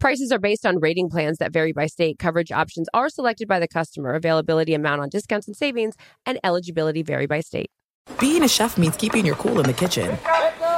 Prices are based on rating plans that vary by state. Coverage options are selected by the customer. Availability, amount on discounts and savings, and eligibility vary by state. Being a chef means keeping your cool in the kitchen.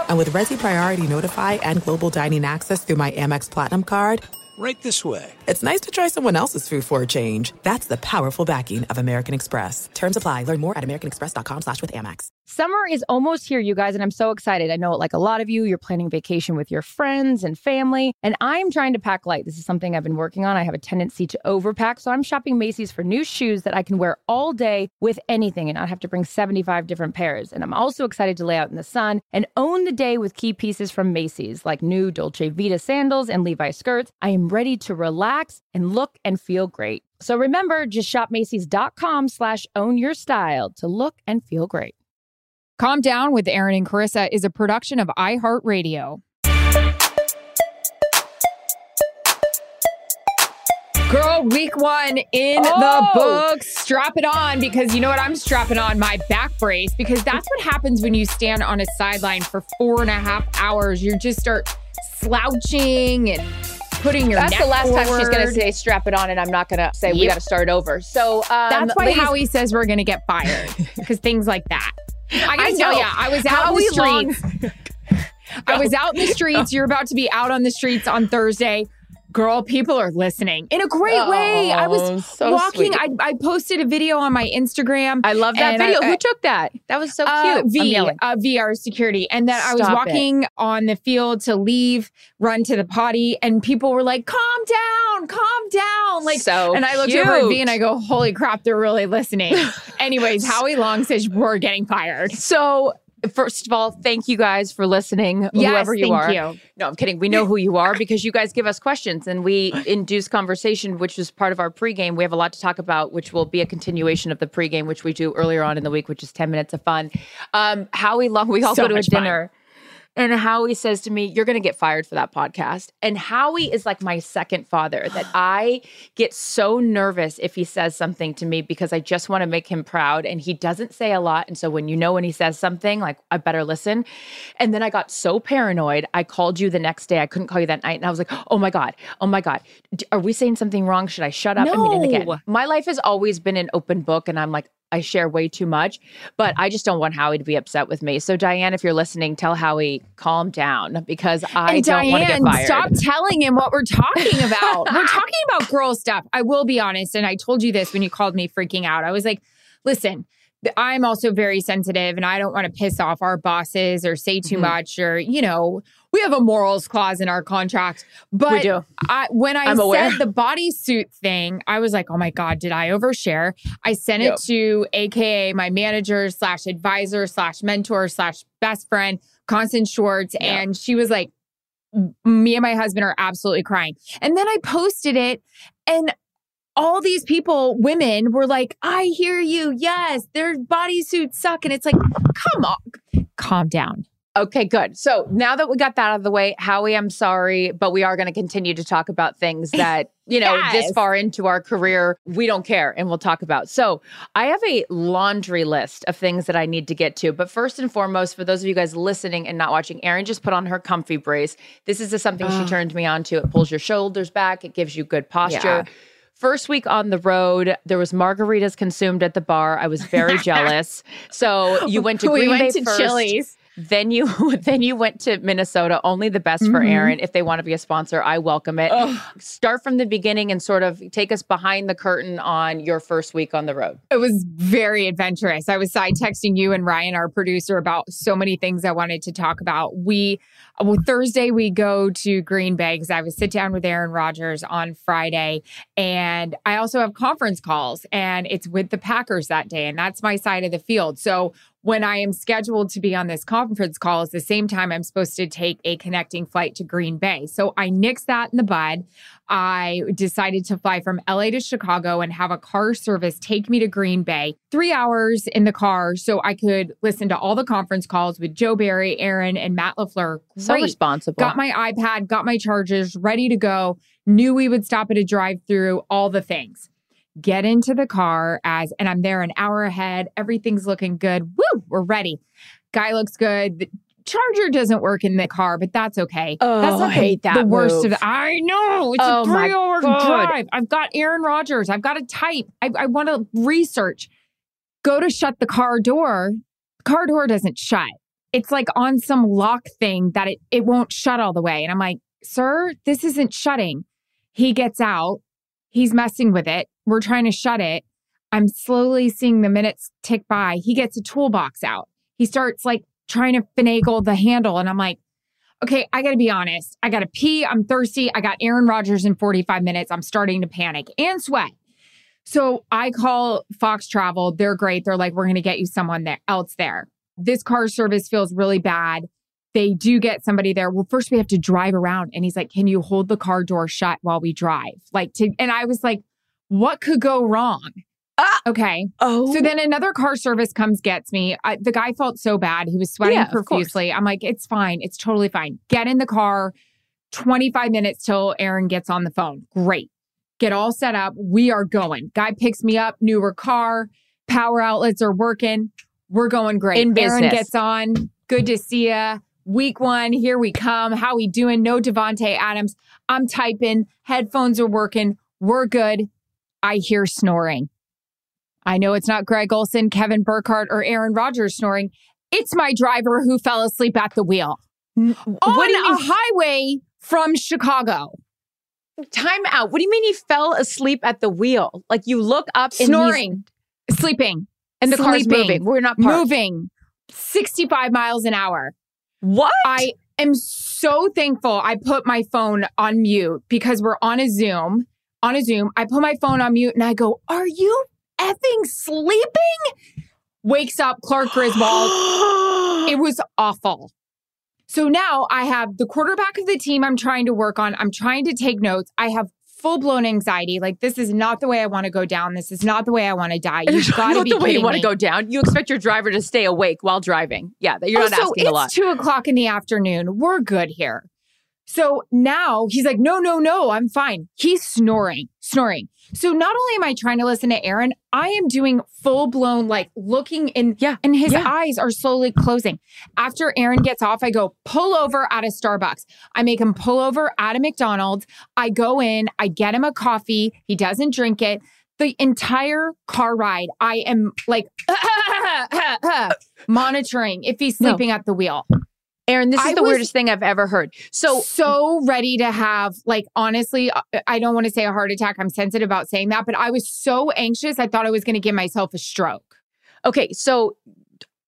And with Resy Priority Notify and Global Dining Access through my Amex Platinum card, right this way. It's nice to try someone else's food for a change. That's the powerful backing of American Express. Terms apply. Learn more at americanexpress.com slash with Amex. Summer is almost here, you guys, and I'm so excited. I know, like a lot of you, you're planning vacation with your friends and family, and I'm trying to pack light. This is something I've been working on. I have a tendency to overpack, so I'm shopping Macy's for new shoes that I can wear all day with anything and not have to bring 75 different pairs. And I'm also excited to lay out in the sun and own the day with key pieces from Macy's, like new Dolce Vita sandals and Levi skirts. I am ready to relax and look and feel great. So remember, just shop Macy's.com slash own your style to look and feel great. Calm Down with Erin and Charissa is a production of iHeartRadio. Girl, week one in Oh! the books. Strap it on because you know what? I'm strapping on my back brace because that's what happens when you stand on a sideline for four and a half hours. You just start slouching and putting your That's the last time she's going to say strap it on, and I'm not going to say we got to start over. So um, That's why ladies- Howie says we're going to get fired because things like that. I gotta I tell you, I was out Howie in the Long- streets. I was out in the streets. You're about to be out on the streets on Thursday. Girl, people are listening in a great way. I Oh, was so walking. I, I posted a video on my Instagram. I love that And I- video. I- Who took that? That was so uh, cute. V, uh, VR security. And then I was Stop it. walking on the field to leave, run to the potty, and people were like, calm down, calm down. Like, So and I looked over at V and I go, holy crap, they're really listening. Anyways, Howie Long says we're getting fired. So, first of all, thank you guys for listening, Yes, whoever you thank are. you. No, I'm kidding. We know who you are because you guys give us questions and we induce conversation, which is part of our pregame. We have a lot to talk about, which will be a continuation of the pregame, which we do earlier on in the week, which is 10 minutes of fun. Um, Howie Long, we all So go to a much fun. And Howie says to me, You're going to get fired for that podcast. And Howie is like my second father, that I get so nervous if he says something to me because I just want to make him proud. And he doesn't say a lot. And so when you know when he says something, like, I better listen. And then I got so paranoid. I called you the next day. I couldn't call you that night. And I was like, Oh my God. Oh my God. Are we saying something wrong? Should I shut up? I mean, again, my life has always been an open book. And I'm like, I share way too much, but I just don't want Howie to be upset with me. So, Diane, if you're listening, tell Howie, calm down because I and don't want to get fired. stop telling him what we're talking about. we're talking about girl stuff. I will be honest, and I told you this when you called me freaking out. I was like, listen, I'm also very sensitive and I don't want to piss off our bosses or say too Mhm. much or, you know, we have a morals clause in our contract. But We do. I, when I I'm aware. said the bodysuit thing, I was like, oh my God, did I overshare? I sent Yep. it to AKA my manager slash advisor slash mentor slash best friend, Constance Schwartz. Yeah. And she was like, me and my husband are absolutely crying. And then I posted it and all these people, women, were like, I hear you. Yes, their bodysuits suck. And it's like, come on, calm down. Okay, good. So now that we got that out of the way, Howie, I'm sorry, but we are going to continue to talk about things that, you know, this far into our career, we don't care and we'll talk about. So I have a laundry list of things that I need to get to. But first and foremost, for those of you guys listening and not watching, Erin just put on her comfy brace. This is something she turned me on to. It pulls your shoulders back, it gives you good posture. Yeah. First week on the road, there was margaritas consumed at the bar. I was very jealous. So you went to we Green went Bay to first. Chili's. Then you then you went to Minnesota. Only the best for Mhm. Erin. If they want to be a sponsor, I welcome it. Ugh. Start from the beginning and sort of take us behind the curtain on your first week on the road. It was very adventurous. I was side texting you and Ryan, our producer, about so many things I wanted to talk about. We well, Thursday we go to Green Bay because I was sit down with Aaron Rodgers on Friday, and I also have conference calls, and it's with the Packers that day, and that's my side of the field. So when I am scheduled to be on this conference call, is the same time I'm supposed to take a connecting flight to Green Bay. So I nixed that in the bud. I decided to fly from LA to Chicago and have a car service take me to Green Bay, three hours in the car so I could listen to all the conference calls with Joe Barry, Aaron, and Matt LaFleur. So responsible. Got my iPad, got my chargers ready to go, knew we would stop at a drive through, all the things. Get into the car as, and I'm there an hour ahead. Everything's looking good. Woo, we're ready. Guy looks good. The charger doesn't work in the car, but that's okay. Oh, that's not I hate the, that the worst move. of the. I know it's Oh a three hour God. drive. I've got Aaron Rodgers. I've got to type. I, I want to research. Go to shut the car door. The car door doesn't shut. It's like on some lock thing that it, it won't shut all the way. And I'm like, sir, this isn't shutting. He gets out. He's messing with it. We're trying to shut it. I'm slowly seeing the minutes tick by. He gets a toolbox out. He starts like trying to finagle the handle. And I'm like, okay, I got to be honest. I got to pee. I'm thirsty. I got Aaron Rodgers in 45 minutes. I'm starting to panic and sweat. So I call Fox Travel. They're great. They're like, we're going to get you someone there, else there. This car service feels really bad. They do get somebody there. Well, first we have to drive around. And he's like, can you hold the car door shut while we drive? Like to, and I was like, what could go wrong? Ah! Okay. oh, So then another car service comes, gets me. I, the guy felt so bad. He was sweating Yeah, profusely. I'm like, it's fine. It's totally fine. Get in the car. 25 minutes till Aaron gets on the phone. Great. Get all set up. We are going. Guy picks me up, newer car, power outlets are working. We're going great. In Aaron gets on. Good to see ya. Week one, here we come. How we doing? No Davante Adams. I'm typing. Headphones are working. We're good. I hear snoring. I know it's not Greg Olsen, Kevin Burkhardt, or Aaron Rodgers snoring. It's my driver who fell asleep at the wheel on what a highway from Chicago. Time out. What do you mean he fell asleep at the wheel? Like you look up Snoring, sleeping, and the car's sleeping. moving, We're not parked. moving 65 miles an hour. What? I am so thankful I put my phone on mute because we're on a Zoom. On a Zoom, I put my phone on mute and I go, Are you effing sleeping? Wakes up Clark Griswold. it was awful. So now I have the quarterback of the team I'm trying to work on. I'm trying to take notes. I have full blown anxiety. Like, this is not the way I want to go down. This is not the way I want to die. You've got to not be the way you want to go down. You expect your driver to stay awake while driving. Yeah, that you're oh, not also, asking a lot. It's two o'clock in the afternoon. We're good here. So now he's like, no, no, no, I'm fine. He's snoring, snoring. So not only am I trying to listen to Aaron, I am doing full blown, like looking in, Yeah, and his yeah. eyes are slowly closing. After Aaron gets off, I go pull over at a Starbucks. I make him pull over at a McDonald's. I go in, I get him a coffee. He doesn't drink it. The entire car ride, I am like monitoring if he's No. sleeping at the wheel. Erin, this is I the was- weirdest thing I've ever heard. So so ready to have like honestly I- I don't want to say a heart attack I'm sensitive about saying that but I was so anxious I thought I was going to give myself a stroke. Okay, so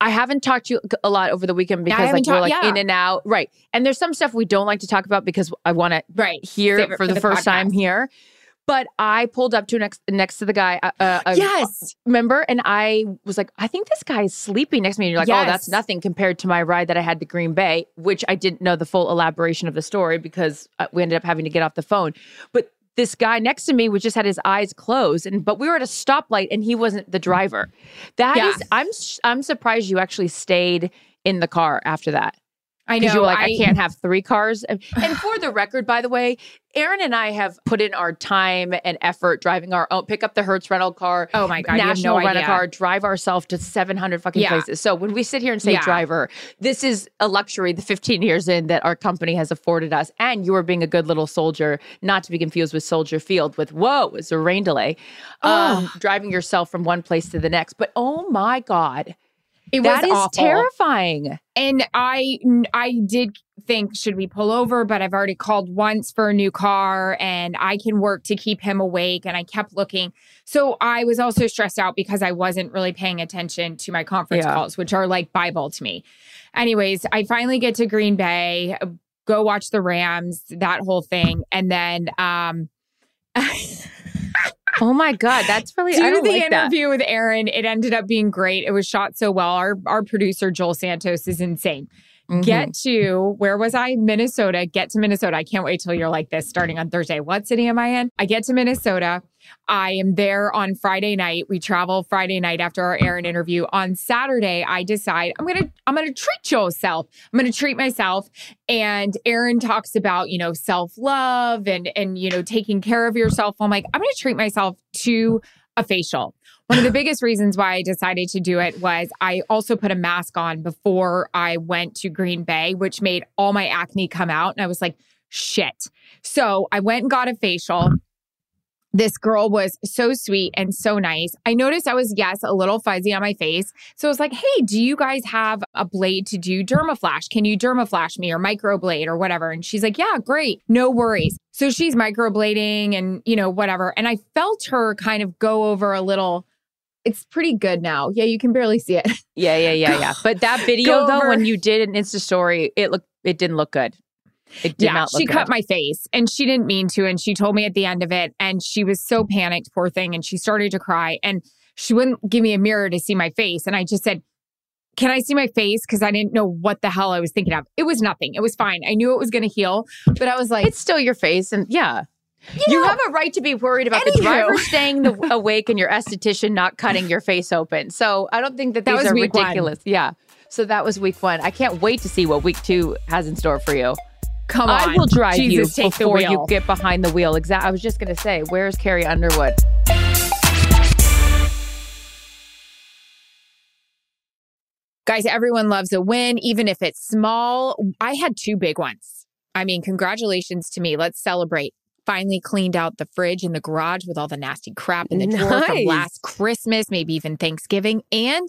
I haven't talked to you a lot over the weekend because haven't we're talked- like yeah. in and out, right? And there's some stuff we don't like to talk about because I want to Right. hear it for, the, first time here. But I pulled up to next next to the guy. Uh, uh, yes. remember? And I was like, I think this guy is sleeping next to me. And you're like, oh, that's nothing compared to my ride that I had to Green Bay, which I didn't know the full elaboration of the story because uh, we ended up having to get off the phone. But this guy next to me was just had his eyes closed, and but we were at a stoplight, and he wasn't the driver. That is, Yeah. I'm s- I'm surprised you actually stayed in the car after that I know you were like, I, can't have three cars. And, and for the record, by the way, Erin and I have put in our time and effort driving our own, pick up the Hertz rental car, Oh my god, national no rent a car, drive ourselves to 700 fucking Yeah. places. So when we sit here and say Yeah. driver, this is a luxury the 15 years in that our company has afforded us. And you are being a good little soldier, not to be confused with Soldier Field with, whoa, it's a rain delay, um, driving yourself from one place to the next. But oh my God. It That was is awful. terrifying. And I I did think should we pull over, but I've already called once for a new car and I can work to keep him awake and I kept looking. So I was also stressed out because I wasn't really paying attention to my conference Yeah. calls, which are like Bible to me. Anyways, I finally get to Green Bay, go watch the Rams, that whole thing, and then um Oh my God. That's really, I do don't the like that. interview with Aaron. It ended up being great. It was shot so well. Our our producer Joel Santos is insane. Mhm. Get to where was I? Minnesota. Get to Minnesota. I can't wait till you're like this starting on Thursday. What city am I in? I get to Minnesota. I am there on Friday night. We travel Friday night after our Aaron interview. On Saturday, I decide I'm gonna I'm gonna treat yourself. I'm gonna treat myself. And Aaron talks about you know self love and and you know taking care of yourself. I'm like I'm gonna treat myself to a facial. One of the biggest reasons why I decided to do it was I also put a mask on before I went to Green Bay, which made all my acne come out. And I was like, shit. So I went and got a facial. This girl was so sweet and so nice. I noticed I was, yes, a little fuzzy on my face. So I was like, hey, do you guys have a blade to do dermaflash? Can you dermaflash me or microblade or whatever? And she's like, yeah, great. No worries. So she's microblading and, you know, whatever. And I felt her kind of go over a little. It's pretty good now. Yeah, you can barely see it. Yeah, yeah, yeah, yeah. But that video though, over- when you did an Insta story, it looked it didn't look good. It did yeah, not look she good. cut my face and she didn't mean to. And she told me at the end of it, and she was so panicked, poor thing. And she started to cry and she wouldn't give me a mirror to see my face. And I just said, Can I see my face? Because I didn't know what the hell I was thinking of. It was nothing. It was fine. I knew it was going to heal, but I was like, it's still your face, and yeah. You, know, have a right to be worried about the Anywho. driver staying the, awake and your esthetician not cutting your face open. So I don't think that That these was are week one. ridiculous. Yeah. So that was week one. I can't wait to see what week two has in store for you. Come on. I will drive Jesus, you take before you get behind the wheel. Exactly. I was just going to say, where's Carrie Underwood? Guys, everyone loves a win, even if it's small. I had two big ones. I mean, congratulations to me. Let's celebrate. Finally cleaned out the fridge and the garage with all the nasty crap in the drawer from last Christmas, maybe even Thanksgiving. And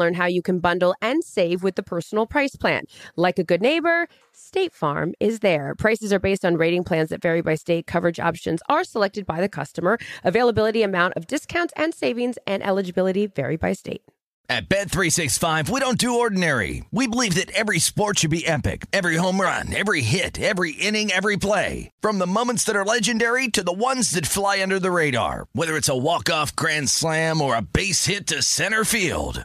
learn how you can bundle and save with the Personal Price Plan. Like a good neighbor, State Farm is there. Prices are based on rating plans that vary by state. Coverage options are selected by the customer. Availability, amount of discounts and savings, and eligibility vary by state. At Bet365, we don't do ordinary. We believe that every sport should be epic. Every home run, every hit, every inning, every play. From the moments that are legendary to the ones that fly under the radar. Whether it's a walk-off grand slam or a base hit to center field.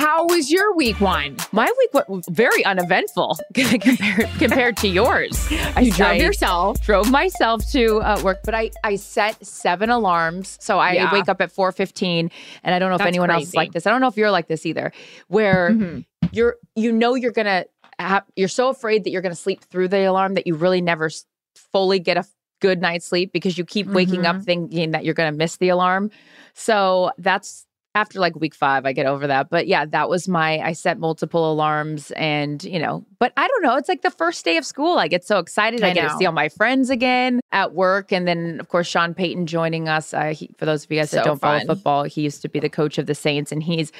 How was your week one? My week was very uneventful compared compared to yours. I you drove I yourself. Drove myself to uh, work, but I I set seven alarms. So I yeah. wake up at four fifteen, and I don't know if That's anyone crazy. else is like this. I don't know if you're like this either, where mm-hmm. you're you know you're gonna have, you're so afraid that you're gonna sleep through the alarm that you really never fully get a good night's sleep because you keep waking mm-hmm. up thinking that you're gonna miss the alarm. So that's after like week five, I get over that. But yeah, that was my, I set multiple alarms and, you know, but I don't know. It's like the first day of school. I get so excited. I, I get to see all my friends again at work. And then, of course, Sean Payton joining us. Uh, he, for those of you guys so that don't fun. follow football, he used to be the coach of the Saints and he's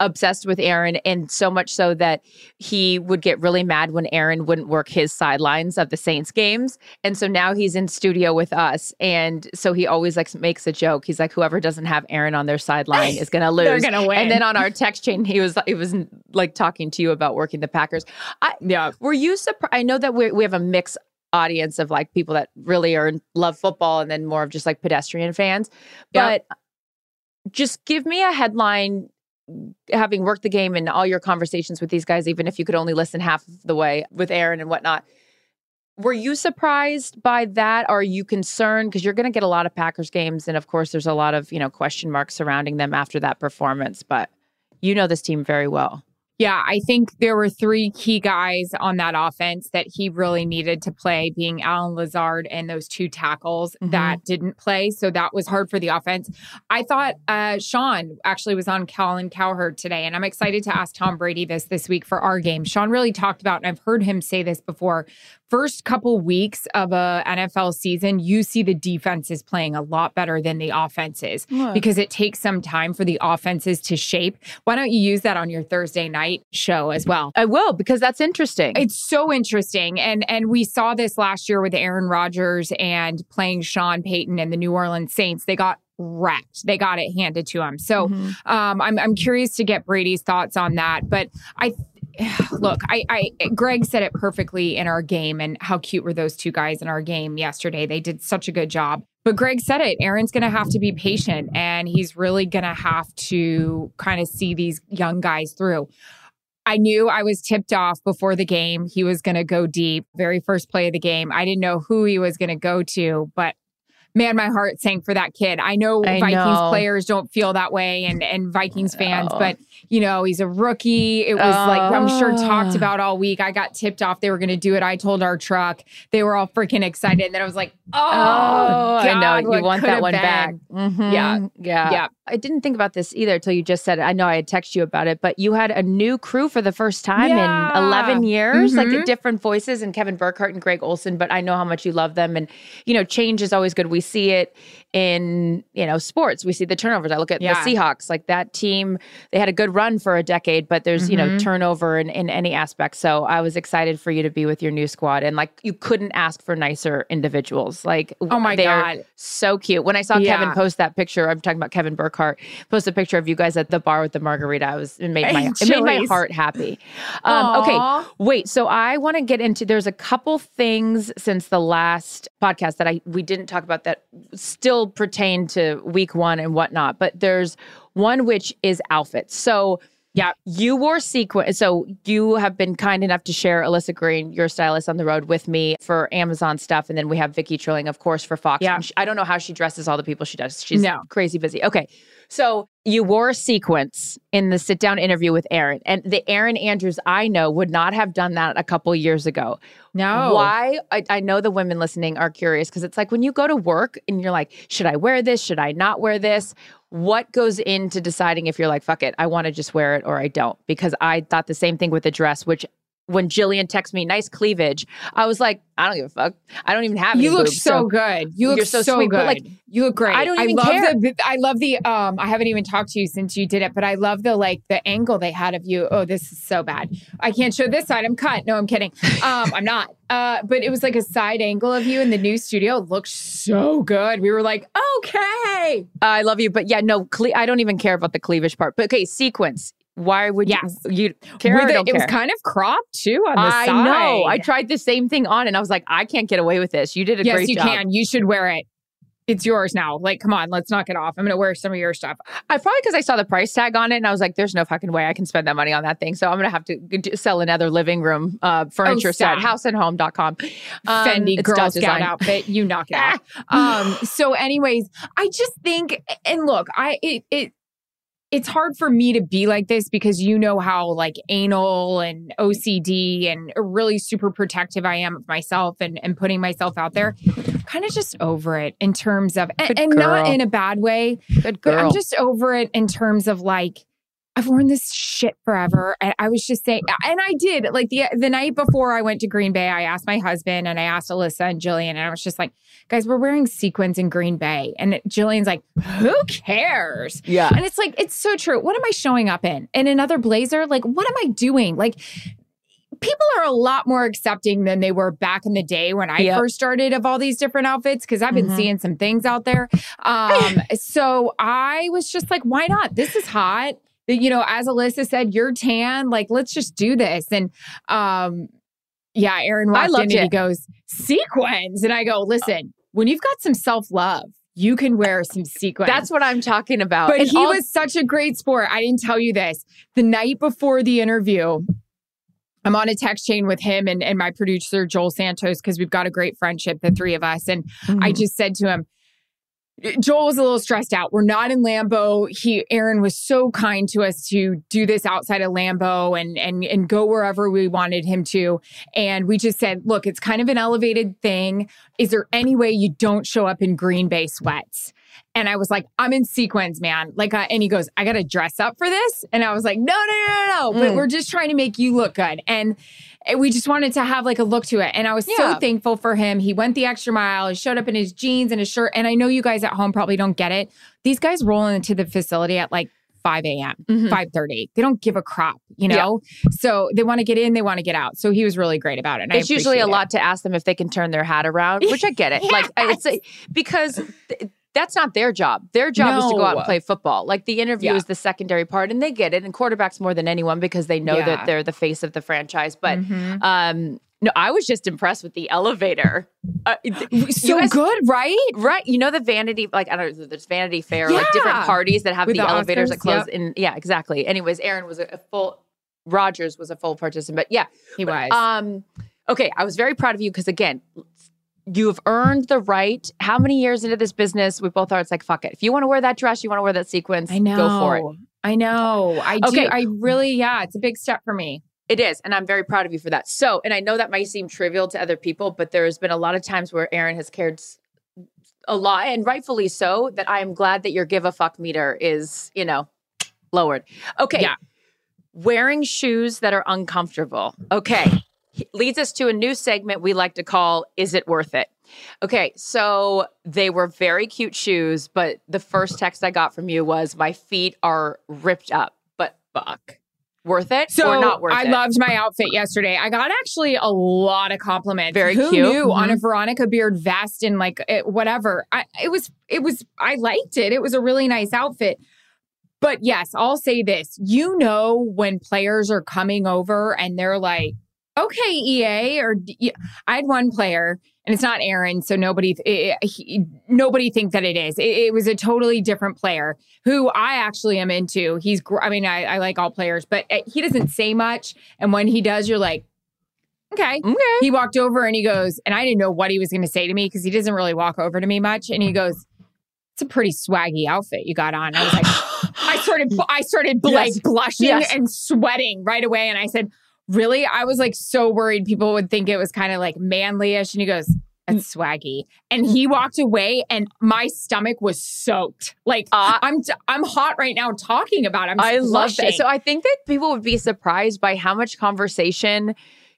obsessed with Erin, and so much so that he would get really mad when Erin wouldn't work his sidelines of the Saints games. And so now he's in studio with us, and so he always like makes a joke. He's like, "Whoever doesn't have Erin on their sideline is going to lose. They're going to win." And then on our text chain, he was it was like talking to you about working the Packers. I, yeah, were you surprised? I know that we we have a mix audience of like people that really are love football and then more of just like pedestrian fans, but. Yep. Just give me a headline having worked the game and all your conversations with these guys, even if you could only listen half of the way with Aaron and whatnot, were you surprised by that? Are you concerned? Because you're going to get a lot of Packers games. And of course, there's a lot of, you know, question marks surrounding them after that performance. But you know this team very well. Yeah, I think there were three key guys on that offense that he really needed to play, being Allen Lazard and those two tackles mm-hmm. that didn't play. So that was hard for the offense. I thought uh, Sean actually was on Colin Cowherd today, and I'm excited to ask Tom Brady this this week for our game. Sean really talked about, and I've heard him say this before, first couple weeks of a NFL season, you see the defenses playing a lot better than the offenses because it takes some time for the offenses to shape. Why don't you use that on your Thursday night show as well? I will because that's interesting. It's so interesting. And and we saw this last year with Aaron Rodgers and playing Sean Payton and the New Orleans Saints. They got wrecked. They got it handed to them. So mm-hmm. um, I'm I'm curious to get Brady's thoughts on that. But I look, I, I, Greg said it perfectly in our game, and how cute were those two guys in our game yesterday? They did such a good job. But Greg said it. Aaron's going to have to be patient, and he's really going to have to kind of see these young guys through. I knew I was tipped off before the game. He was going to go deep. Very first play of the game. I didn't know who he was going to go to, but man, my heart sank for that kid. I know I Vikings know. players don't feel that way and, and Vikings fans, but you know, he's a rookie. It was like I'm sure talked about all week. I got tipped off they were gonna do it. I told our truck. They were all freaking excited. And then I was like, oh, oh God, I know. You want that one been. back. Mm-hmm. Yeah. Yeah. Yeah. I didn't think about this either until you just said it. I know I had texted you about it, but you had a new crew for the first time yeah. in 11 years, mm-hmm. like different voices and Kevin Burkhardt and Greg Olsen, but I know how much you love them. And, you know, change is always good. We see it in, you know, sports. We see the turnovers. I look at yeah. the Seahawks, like that team, they had a good run for a decade, but there's, mm-hmm. you know, mm-hmm. turnover in, in any aspect. So I was excited for you to be with your new squad. And like, you couldn't ask for nicer individuals. Like, oh my God. So cute. When I saw yeah. Kevin post that picture, I'm talking about Kevin Burkhardt, post a picture of you guys at the bar with the margarita. I was, it made my, it made my heart happy. Um, okay. Wait. So I want to get into, there's a couple things since the last podcast that I, we didn't talk about that still pertain to week one and whatnot, but there's one which is outfits. So, yeah, you wore sequin. So you have been kind enough to share Alyssa Green, your stylist on the road, with me for Amazon stuff, and then we have Vicky Trilling, of course, for Fox. Yeah. I don't know how she dresses all the people she does. She's no. crazy busy. Okay, so you wore a sequence in the sit down interview with Aaron, and the Erin Andrews I know would not have done that a couple years ago. No. Why? I, I know the women listening are curious because it's like when you go to work and you're like, should I wear this? Should I not wear this? What goes into deciding if you're like, fuck it, I want to just wear it or I don't? Because I thought the same thing with the dress, which when Jillian texted me nice cleavage, I was like, I don't give a fuck. I don't even have. You look boobs, so, good. You look so, so sweet, good. But like, you look great. I don't even I love care. The, I love the. Um, I haven't even talked to you since you did it, but I love the like the angle they had of you. Oh, this is so bad. I can't show this side. I'm cut. No, I'm kidding. Um, I'm not. Uh, but it was like a side angle of you in the new studio. It looked so good. We were like, okay. I love you, but yeah, no, cle- I don't even care about the cleavage part. But okay, sequence. Why would yes. you, you care? It, it was kind of cropped too on the I side. know. I tried the same thing on and I was like, I can't get away with this. You did a yes, great you job. can. You should wear it. it's yours now. Like, come on, let's knock it off. I'm going to wear some of your stuff. I probably because I saw the price tag on it and I was like, there's no fucking way I can spend that money on that thing. So I'm going to have to sell another living room uh, furniture set, Oh, stop. houseandhome.com. Um, Fendi Girl Scout Design. outfit. You knock it off. um, so, anyways, I just think, and look, I it it it's hard for me to be like this because you know how like anal and OCD and really super protective I am of myself and and putting myself out there. Kind of just over it in terms of, and, and not in a bad way, Good but girl. I'm just over it in terms of like I've worn this shit forever. And I was just saying, and I did like the the night before I went to Green Bay, I asked my husband and I asked Alyssa and Jillian, and I was just like, guys, we're wearing sequins in Green Bay. And Jillian's like, who cares? yeah. And it's like, it's so true. What am I showing up in? In another blazer? Like, what am I doing? Like, people are a lot more accepting than they were back in the day when I Yep. first started of all these different outfits because I've been Mhm. seeing some things out there. Um, so I was just like, why not? This is hot. You know, as Alyssa said, you're tan. Like, let's just do this. And um, yeah, Aaron I walked in and he goes, sequins. And I go, listen, when you've got some self love, you can wear some sequins. That's what I'm talking about. But And he all- was such a great sport. I didn't tell you this. The night before the interview, I'm on a text chain with him and, and my producer, Joel Santos, because we've got a great friendship, the three of us. And Mm-hmm. I just said to him, Joel was a little stressed out. We're not in Lambeau. He Aaron was so kind to us to do this outside of Lambeau and and and go wherever we wanted him to. And we just said, look, it's kind of an elevated thing. Is there any way you don't show up in Green Bay sweats? And I was like, I'm in sequins, man. Like, uh, and he goes, I got to dress up for this. And I was like, no, no, no, no, no. But Mm. we're just trying to make you look good. And we just wanted to have like a look to it. And I was Yeah. so thankful for him. He went the extra mile. He showed up in his jeans and his shirt. And I know you guys at home probably don't get it. These guys roll into the facility at like 5 a.m., Mhm. 5.30. They don't give a crap, you Yeah. know? So they want to get in, they want to get out. So he was really great about it. And I it's usually a it. lot to ask them if they can turn their hat around, which I get it. Like it's a, because th- that's not their job. Their job is to go out and play football. Like the interview Yeah. is the secondary part, and they get it. And quarterbacks more than anyone because they know Yeah. that they're the face of the franchise. But Mhm. um, no, I was just impressed with the elevator. Uh, so guys- good, right? Right. You know the vanity, like I don't know, there's Vanity Fair, like different parties that have the, the elevators that Oscars, close in. Yeah, exactly. Anyways, Aaron was a, a full Rodgers was a full participant. But yeah. He was. Um, okay, I was very proud of you because again, you've earned the right. How many years into this business? We both are. It's like fuck it. If you want to wear that dress, you want to wear that sequence. I know. Go for it. I know. I Okay. do. I really, yeah, it's a big step for me. It is, and I'm very proud of you for that. So, and I know that might seem trivial to other people, but there has been a lot of times where Erin has cared a lot, and rightfully so. That I am glad that your give a fuck meter is, you know, lowered. Okay. Yeah. Wearing shoes that are uncomfortable. Okay. Leads us to a new segment we like to call Is It Worth It? Okay. So they were very cute shoes, but the first text I got from you was My feet are ripped up, but fuck. Worth it So or not worth I it? loved my outfit yesterday. I got actually a lot of compliments. Very Who cute. knew on a Mhm. Veronica Beard vest and like it, whatever. I, it was, it was. I liked it. It was a really nice outfit. But yes, I'll say this. You know when players are coming over and they're like, "Okay, EA," or I had one player, and it's not Aaron, so nobody, it, he, nobody think that it is. It, it was a totally different player who I actually am into. He's, I mean, I, I like all players, but uh, he doesn't say much, and when he does, you're like, okay. Okay. He walked over and he goes, and I didn't know what he was going to say to me because he doesn't really walk over to me much, and he goes, "It's a pretty swaggy outfit you got on." I was like. I started I started like Yes. blushing Yes. and sweating right away. And I said, Really? I was like so worried people would think it was kind of like manly-ish. And he goes, That's swaggy. And he walked away and my stomach was soaked. Like Uh, I'm I'm hot right now talking about it. I'm I love that. So I think that people would be surprised by how much conversation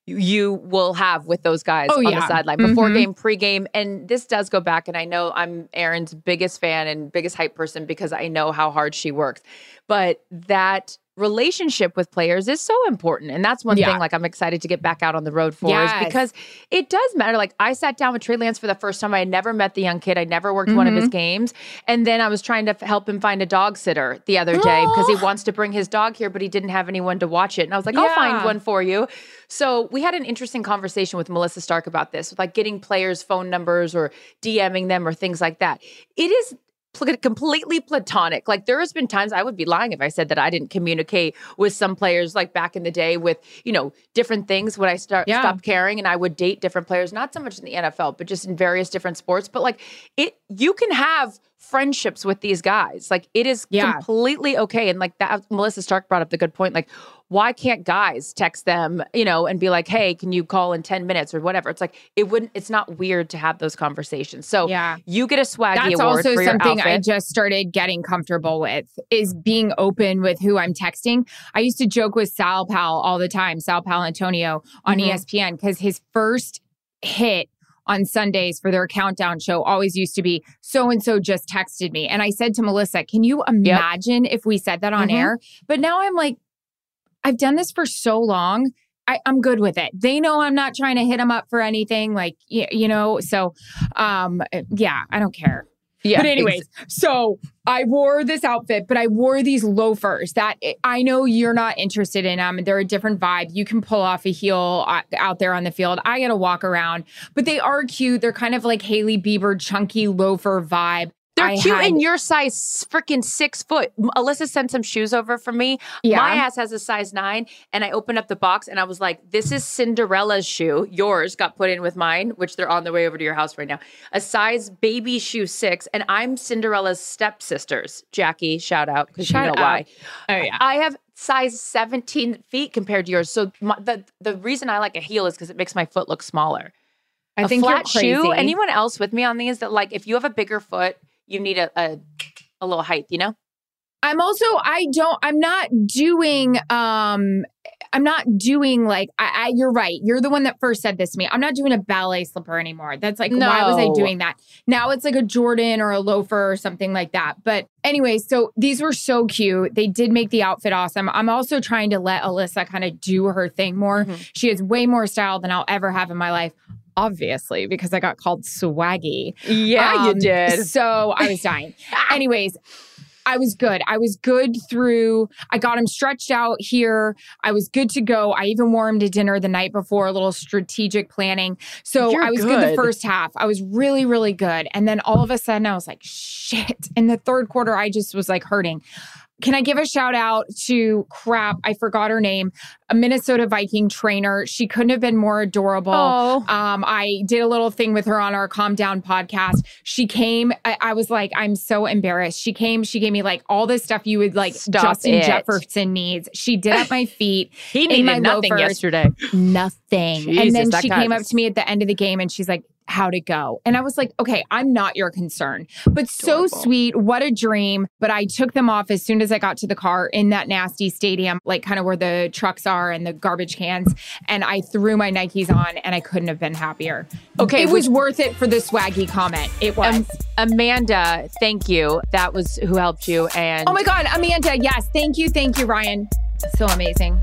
you- will have with those guys Oh, on the sideline before Mhm. game, pre-game. And this does go back, and I know I'm Erin's biggest fan and biggest hype person because I know how hard she works. But that relationship with players is so important. And that's one Yeah. thing like I'm excited to get back out on the road for Yes. is because it does matter. Like I sat down with Trey Lance for the first time. I had never met the young kid. I never worked one of Mm-hmm. his games. And then I was trying to f- help him find a dog sitter the other day because he wants to bring his dog here, but he didn't have anyone to watch it. And I was like, I'll find one for you. So we had an interesting conversation with Melissa Stark about this, with like getting players' phone numbers or DMing them or things like that. It is completely platonic. Like there has been times I would be lying if I said that I didn't communicate with some players like back in the day with, you know, different things when I start Yeah. stopped caring and I would date different players, not so much in the NFL, but just in various different sports. But like it you can have friendships with these guys. Like it is Yeah. completely okay. And like that Melissa Stark brought up the good point. Like, why can't guys text them, you know, and be like, hey, can you call in 10 minutes or whatever? It's like it wouldn't, it's not weird to have those conversations. So Yeah. you get a swaggy That's award also for your something I just started getting comfortable with is being open with who I'm texting. I used to joke with Sal Pal all the time, Sal Paolantonio on Mhm. ESPN, because his first hit on Sundays for their countdown show always used to be so and so just texted me. And I said to Melissa, Can you imagine if we said that on Mhm. air? But now I'm like, I've done this for so long. I, I'm good with it. They know I'm not trying to hit them up for anything, like y- you know. So, um, yeah, I don't care. Yeah. But anyways, so I wore this outfit, but I wore these loafers that I know you're not interested in them. They're a different vibe. You can pull off a heel uh, out there on the field. I got to walk around, but they are cute. They're kind of like Hailey Bieber chunky loafer vibe. They're I cute had- in your size, freaking six foot. Alyssa sent some shoes over for me. Yeah. My ass has a size nine, and I opened up the box and I was like, "This is Cinderella's shoe. Yours got put in with mine, which they're on their way over to your house right now. A size baby shoe six, and I'm Cinderella's stepsisters. Jackie, shout out because you know out. why. Oh yeah. I have size 17 feet compared to yours. So my, the the reason I like a heel is because it makes my foot look smaller. I a think flat you're crazy. shoe. Anyone else with me on these that like if you have a bigger foot, you need a a, a little height, you know? I'm also I don't I'm not doing um I'm not doing like I, I you're right. You're the one that first said this to me. I'm not doing a ballet slipper anymore. That's like why was I doing that? Now it's like a Jordan or a loafer or something like that. But anyway, so these were so cute. They did make the outfit awesome. I'm also trying to let Alyssa kind of do her thing more. Mhm. She has way more style than I'll ever have in my life. Obviously, because I got called swaggy. Yeah, Um, you did. So I was dying. Anyways, I was good. I was good through. I got him stretched out here. I was good to go. I even wore him to dinner the night before, a little strategic planning. So You're I was good. good. the first half. I was really, really good. And then all of a sudden, I was like, shit. In the third quarter, I just was like hurting. Can I give a shout out to crap? I forgot her name, a Minnesota Viking trainer. She couldn't have been more adorable. Oh. Um, I did a little thing with her on our Calm Down podcast. She came. I, I was like, I'm so embarrassed. She came. She gave me like all the stuff you would like. Stop Justin it. Jefferson needs. She did at my feet. He in my needed nothing loafers. yesterday. Nothing. and then she came up to me at the end of the game and she's like, how'd it go? And I was like, okay, I'm not your concern, but so sweet. What a dream. But I took them off as soon as I got to the car in that nasty stadium, like kind of where the trucks are and the garbage cans. And I threw my Nikes on and I couldn't have been happier. Okay, It was worth it for the swaggy comment. It was. Um, Amanda, thank you. That was who helped you. And oh my God, Amanda. Yes. Thank you. Thank you, Ryan. So amazing.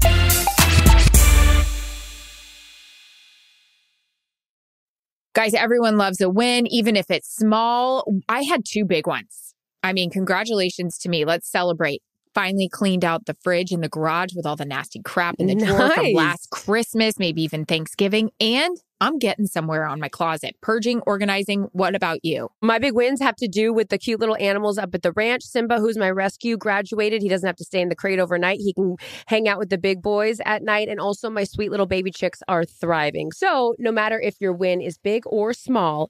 Guys, everyone loves a win, even if it's small. I had two big ones. I mean, congratulations to me. Let's celebrate. Finally cleaned out the fridge in the garage with all the nasty crap in the drawer from last Christmas, maybe even Thanksgiving. And I'm getting somewhere on my closet. Purging, organizing. What about you? My big wins have to do with the cute little animals up at the ranch. Simba, who's my rescue, graduated. He doesn't have to stay in the crate overnight. He can hang out with the big boys at night. And also, my sweet little baby chicks are thriving. So, no matter if your win is big or small,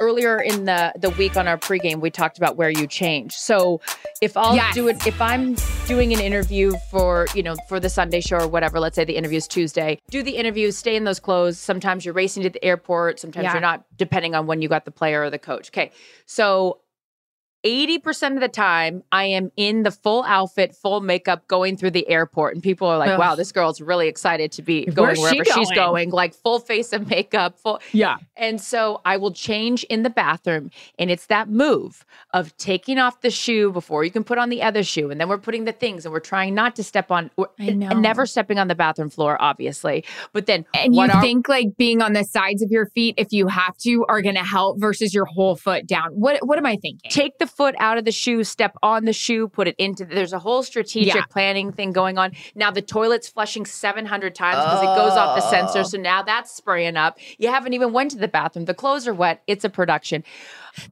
Earlier in the the week on our pregame, we talked about where you change. So if I'll Yes. do it, if I'm doing an interview for you know for the Sunday show or whatever, let's say the interview is Tuesday, do the interview, stay in those clothes. Sometimes you're racing to the airport. Sometimes Yeah. you're not, depending on when you got the player or the coach. Okay, so 80% of the time, I am in the full outfit, full makeup, going through the airport. And people are like, Ugh. wow, this girl's really excited to be going Where's she wherever she's going? going, like full face of makeup, full. Yeah. And so I will change in the bathroom. And it's that move of taking off the shoe before you can put on the other shoe. And then we're putting the things and we're trying not to step on, I know. never stepping on the bathroom floor, obviously. But then, And you are- think like being on the sides of your feet, if you have to, are going to help versus your whole foot down. What What am I thinking? take the foot out of the shoe, step on the shoe, put it into. There's a whole strategic Yeah. planning thing going on. Now the toilet's flushing 700 times because it goes off the sensor. So now that's spraying up. You haven't even went to the bathroom. The clothes are wet. It's a production.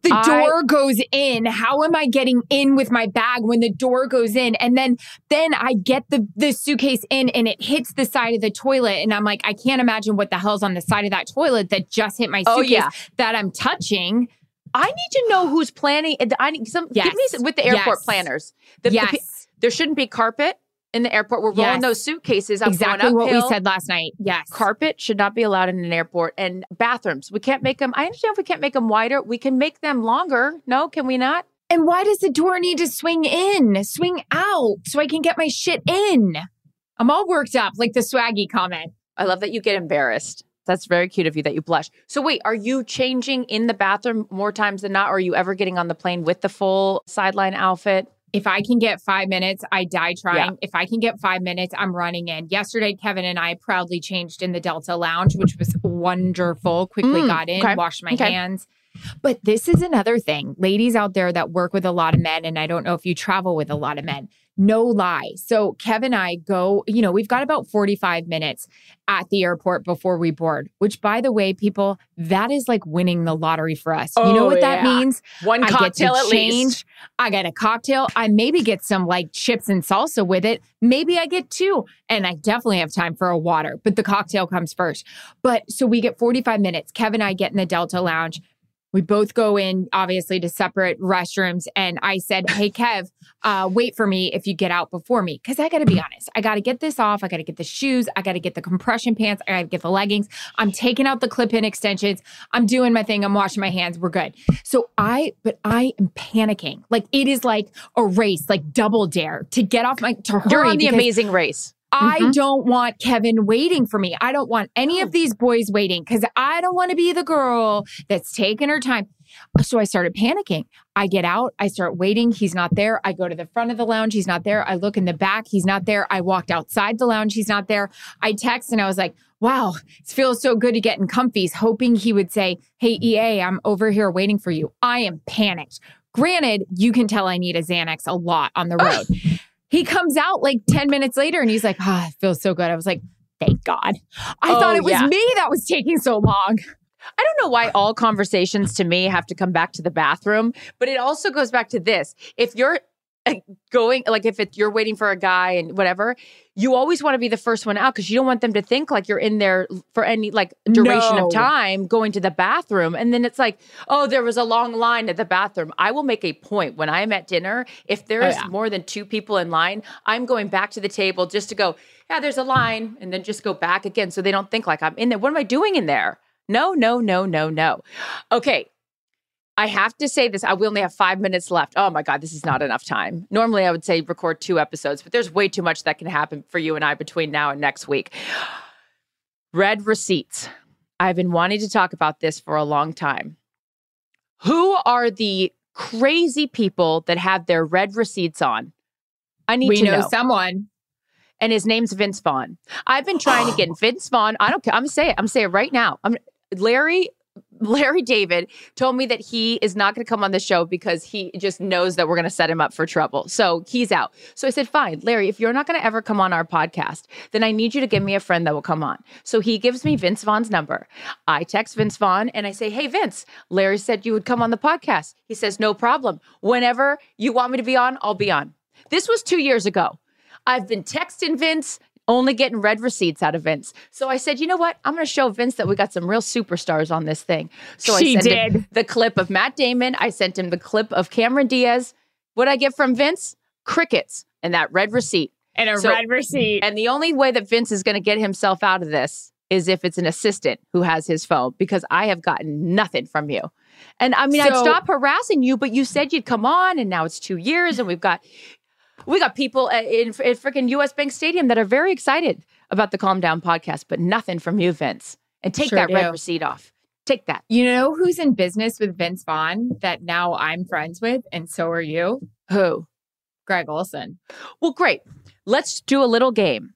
the I- door goes in. How am I getting in with my bag when the door goes in? And then then I get the the suitcase in and it hits the side of the toilet. And I'm like, I can't imagine what the hell's on the side of that toilet that just hit my Oh, suitcase yeah. that I'm touching. I need to know who's planning. I need some. Give me some, with the airport Yes. planners. The- the yes. pe- there shouldn't be carpet in the airport. We're rolling Yes. those suitcases up, exactly what we said last night. Yes. Carpet should not be allowed in an airport and bathrooms. We can't make them. I understand if we can't make them wider, we can make them longer. No, can we not? And why does the door need to swing in, swing out so I can get my shit in? I'm all worked up, like the swaggy comment. I love that you get embarrassed. That's very cute of you that you blush. So wait, are you changing in the bathroom more times than not? Or are you ever getting on the plane with the full sideline outfit? If I can get five minutes, I die trying. Yeah. If I can get five minutes, I'm running in. Yesterday, Kevin and I proudly changed in the Delta Lounge, which was wonderful. Quickly Mm, got in, okay, washed my okay. hands. But this is another thing. Ladies out there that work with a lot of men, and I don't know if you travel with a lot of men, no lie. So, Kevin and I go, you know, we've got about 45 minutes at the airport before we board, which, by the way, people, that is like winning the lottery for us. you know Oh, what that means? One I cocktail at change. least. I get a cocktail. I maybe get some like chips and salsa with it. Maybe I get two. And I definitely have time for a water, but the cocktail comes first. But so we get 45 minutes. Kevin and I get in the Delta Lounge. We both go in, obviously, to separate restrooms. And I said, Hey, Kev, uh, wait for me if you get out before me. Cause I got to be honest. I got to get this off. I got to get the shoes. I got to get the compression pants. I got to get the leggings. I'm taking out the clip in extensions. I'm doing my thing. I'm washing my hands. We're good. So I, but I am panicking. Like it is like a race, like double dare to get off my, to hurry. You're on the amazing race. I Mhm. don't want Kevin waiting for me. I don't want any of these boys waiting because I don't want to be the girl that's taking her time. So I started panicking. I get out, I start waiting. He's not there. I go to the front of the lounge. He's not there. I look in the back. He's not there. I walked outside the lounge. He's not there. I text and I was like, wow, it feels so good to get in comfies, hoping he would say, hey, EA, I'm over here waiting for you. I am panicked. Granted, you can tell I need a Xanax a lot on the road. He comes out like 10 minutes later and he's like, ah, it feels so good. I was like, thank God. I thought Oh, it was yeah. me that was taking so long. I don't know why all conversations to me have to come back to the bathroom, but it also goes back to this. If you're going, like if it, you're waiting for a guy and whatever, you always want to be the first one out because you don't want them to think like you're in there for any like duration No. of time going to the bathroom. And then it's like, oh, there was a long line at the bathroom. I will make a point when I'm at dinner. If there oh, is Oh, yeah. more than two people in line, I'm going back to the table just to go, yeah, there's a line, and then just go back again so they don't think like I'm in there. What am I doing in there? No, no, no, no, no. Okay. I have to say this. I we only have five minutes left. Oh my God, this is not enough time. Normally, I would say record two episodes, but there's way too much that can happen for you and I between now and next week. Read receipts. I've been wanting to talk about this for a long time. Who are the crazy people that have their read receipts on? I need we to know, know someone. and his name's Vince Vaughn. I've been trying to get Vince Vaughn. I don't care. I'm gonna say it. I'm gonna say it right now. I'm Larry. Larry David told me that he is not going to come on the show because he just knows that we're going to set him up for trouble. So he's out. So I said, fine, Larry, if you're not going to ever come on our podcast, then I need you to give me a friend that will come on. So he gives me Vince Vaughn's number. I text Vince Vaughn and I say, hey, Vince, Larry said you would come on the podcast. He says, no problem. Whenever you want me to be on, I'll be on. This was two years ago. I've been texting Vince, only getting read receipts out of Vince. So I said, you know what? I'm going to show Vince that we got some real superstars on this thing. So She I sent him did. the clip of Matt Damon. I sent him the clip of Cameron Diaz. What I get from Vince? Crickets and that read receipt. And a So- read receipt. And the only way that Vince is going to get himself out of this is if it's an assistant who has his phone because I have gotten nothing from you. And I mean, I'd stop harassing you, but you said you'd come on, and now it's two years, and we've got we got people in, in freaking U.S. Bank Stadium that are very excited about the Calm Down podcast, but nothing from you, Vince. And take Sure that read receipt off. Take that. You know who's in business with Vince Vaughn that now I'm friends with, and so are you? Who? Greg Olsen. Well, great. Let's do a little game.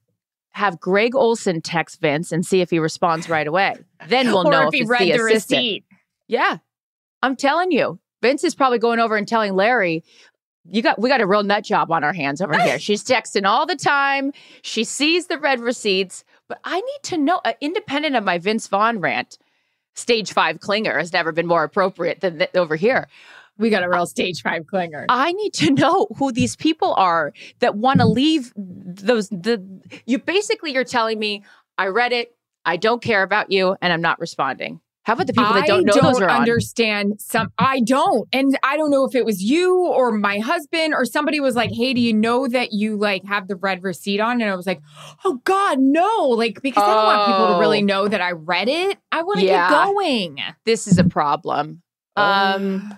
Have Greg Olsen text Vince and see if he responds right away. Then we'll know if if he read the the, receipt. Yeah. I'm telling you. Vince is probably going over and telling Larry, you got we got a real nut job on our hands over here. She's texting all the time. She sees the read receipts, but I need to know uh, independent of my Vince Vaughn rant. Stage 5 clinger has never been more appropriate than th- over here. We got a real stage five clinger. I need to know who these people are that want to leave those the you basically you're telling me I read it, I don't care about you and I'm not responding. How about the people that don't know I don't are on? understand some. I don't, and I don't know if it was you or my husband or somebody was like, "Hey, do you know that you like have the read receipt on?" And I was like, "Oh God, no!" Like because I don't want people to Oh. really know that I read it. I want to Yeah. get going. this is a problem. Um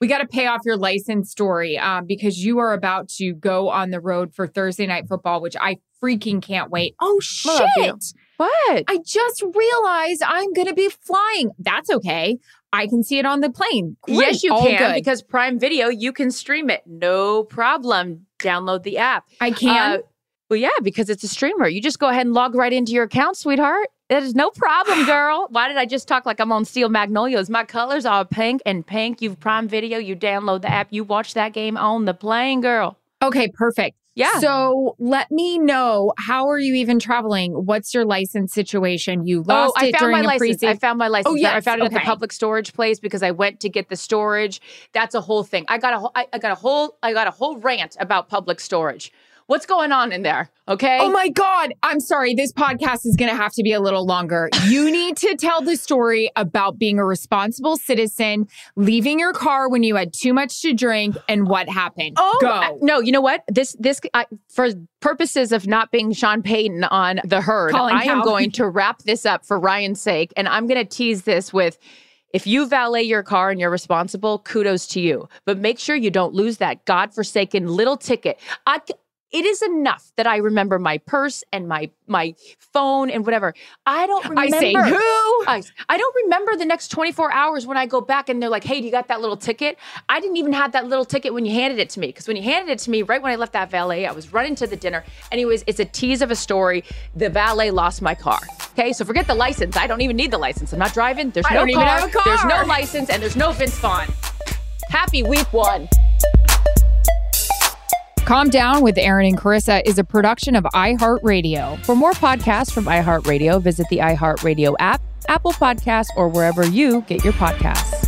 We got to pay off your license story um, because you are about to go on the road for Thursday night football, which I freaking can't wait. Oh shit! What? I just realized I'm going to be flying. That's okay. I can see it on the plane. Great. yes, you All can good. because Prime Video, you can stream it. No problem. Download the app. I can. Uh, well, yeah, because it's a streamer. You just go ahead and log right into your account, sweetheart. That is no problem, girl. Why did I just talk like I'm on Steel Magnolias? My colors are pink and pink. You've Prime Video. You download the app. You watch that game on the plane, girl. okay, perfect. Yeah. So let me know how are you even traveling? What's your license situation? You oh, lost oh, I it found during my a license. pre-save. I found my license. Oh, I found it at the public storage place because I went to get the storage. That's a whole thing. I got a whole. I, I got a whole. I got a whole rant about public storage. What's going on in there? Okay. Oh my God. I'm sorry. This podcast is going to have to be a little longer. You need to tell the story about being a responsible citizen, leaving your car when you had too much to drink, and what happened. Oh Go. uh, no! You know what? This this I, for purposes of not being Sean Payton on the herd, Colin I am going to wrap this up for Ryan's sake, and I'm going to tease this with. If you valet your car and you're responsible, kudos to you. But make sure you don't lose that godforsaken little ticket. I, it is enough that I remember my purse and my my phone and whatever. I don't remember. I say, who? I, I don't remember the next 24 hours when I go back and they're like, hey, do you got that little ticket? I didn't even have that little ticket when you handed it to me. Because when you handed it to me, right when I left that valet, I was running to the dinner. Anyways, it's a tease of a story. The valet lost my car. Okay, so forget the license. I don't even need the license. I'm not driving. There's I no don't even have a car. There's no license and there's no Vince Vaughn. Happy week one. Calm Down with Erin and Charissa is a production of iHeartRadio. For more podcasts from iHeartRadio, visit the iHeartRadio app, Apple Podcasts, or wherever you get your podcasts.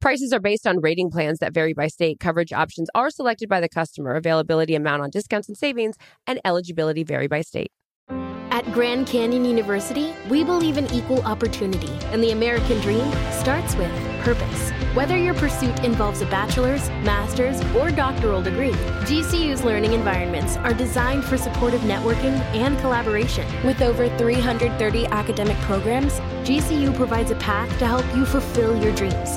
Prices are based on rating plans that vary by state. Coverage options are selected by the customer. Availability, amount on discounts and savings, and eligibility vary by state. At Grand Canyon University, we believe in equal opportunity, and the American dream starts with purpose. Whether your pursuit involves a bachelor's, master's, or doctoral degree, GCU's learning environments are designed for supportive networking and collaboration. With over 330 academic programs, GCU provides a path to help you fulfill your dreams.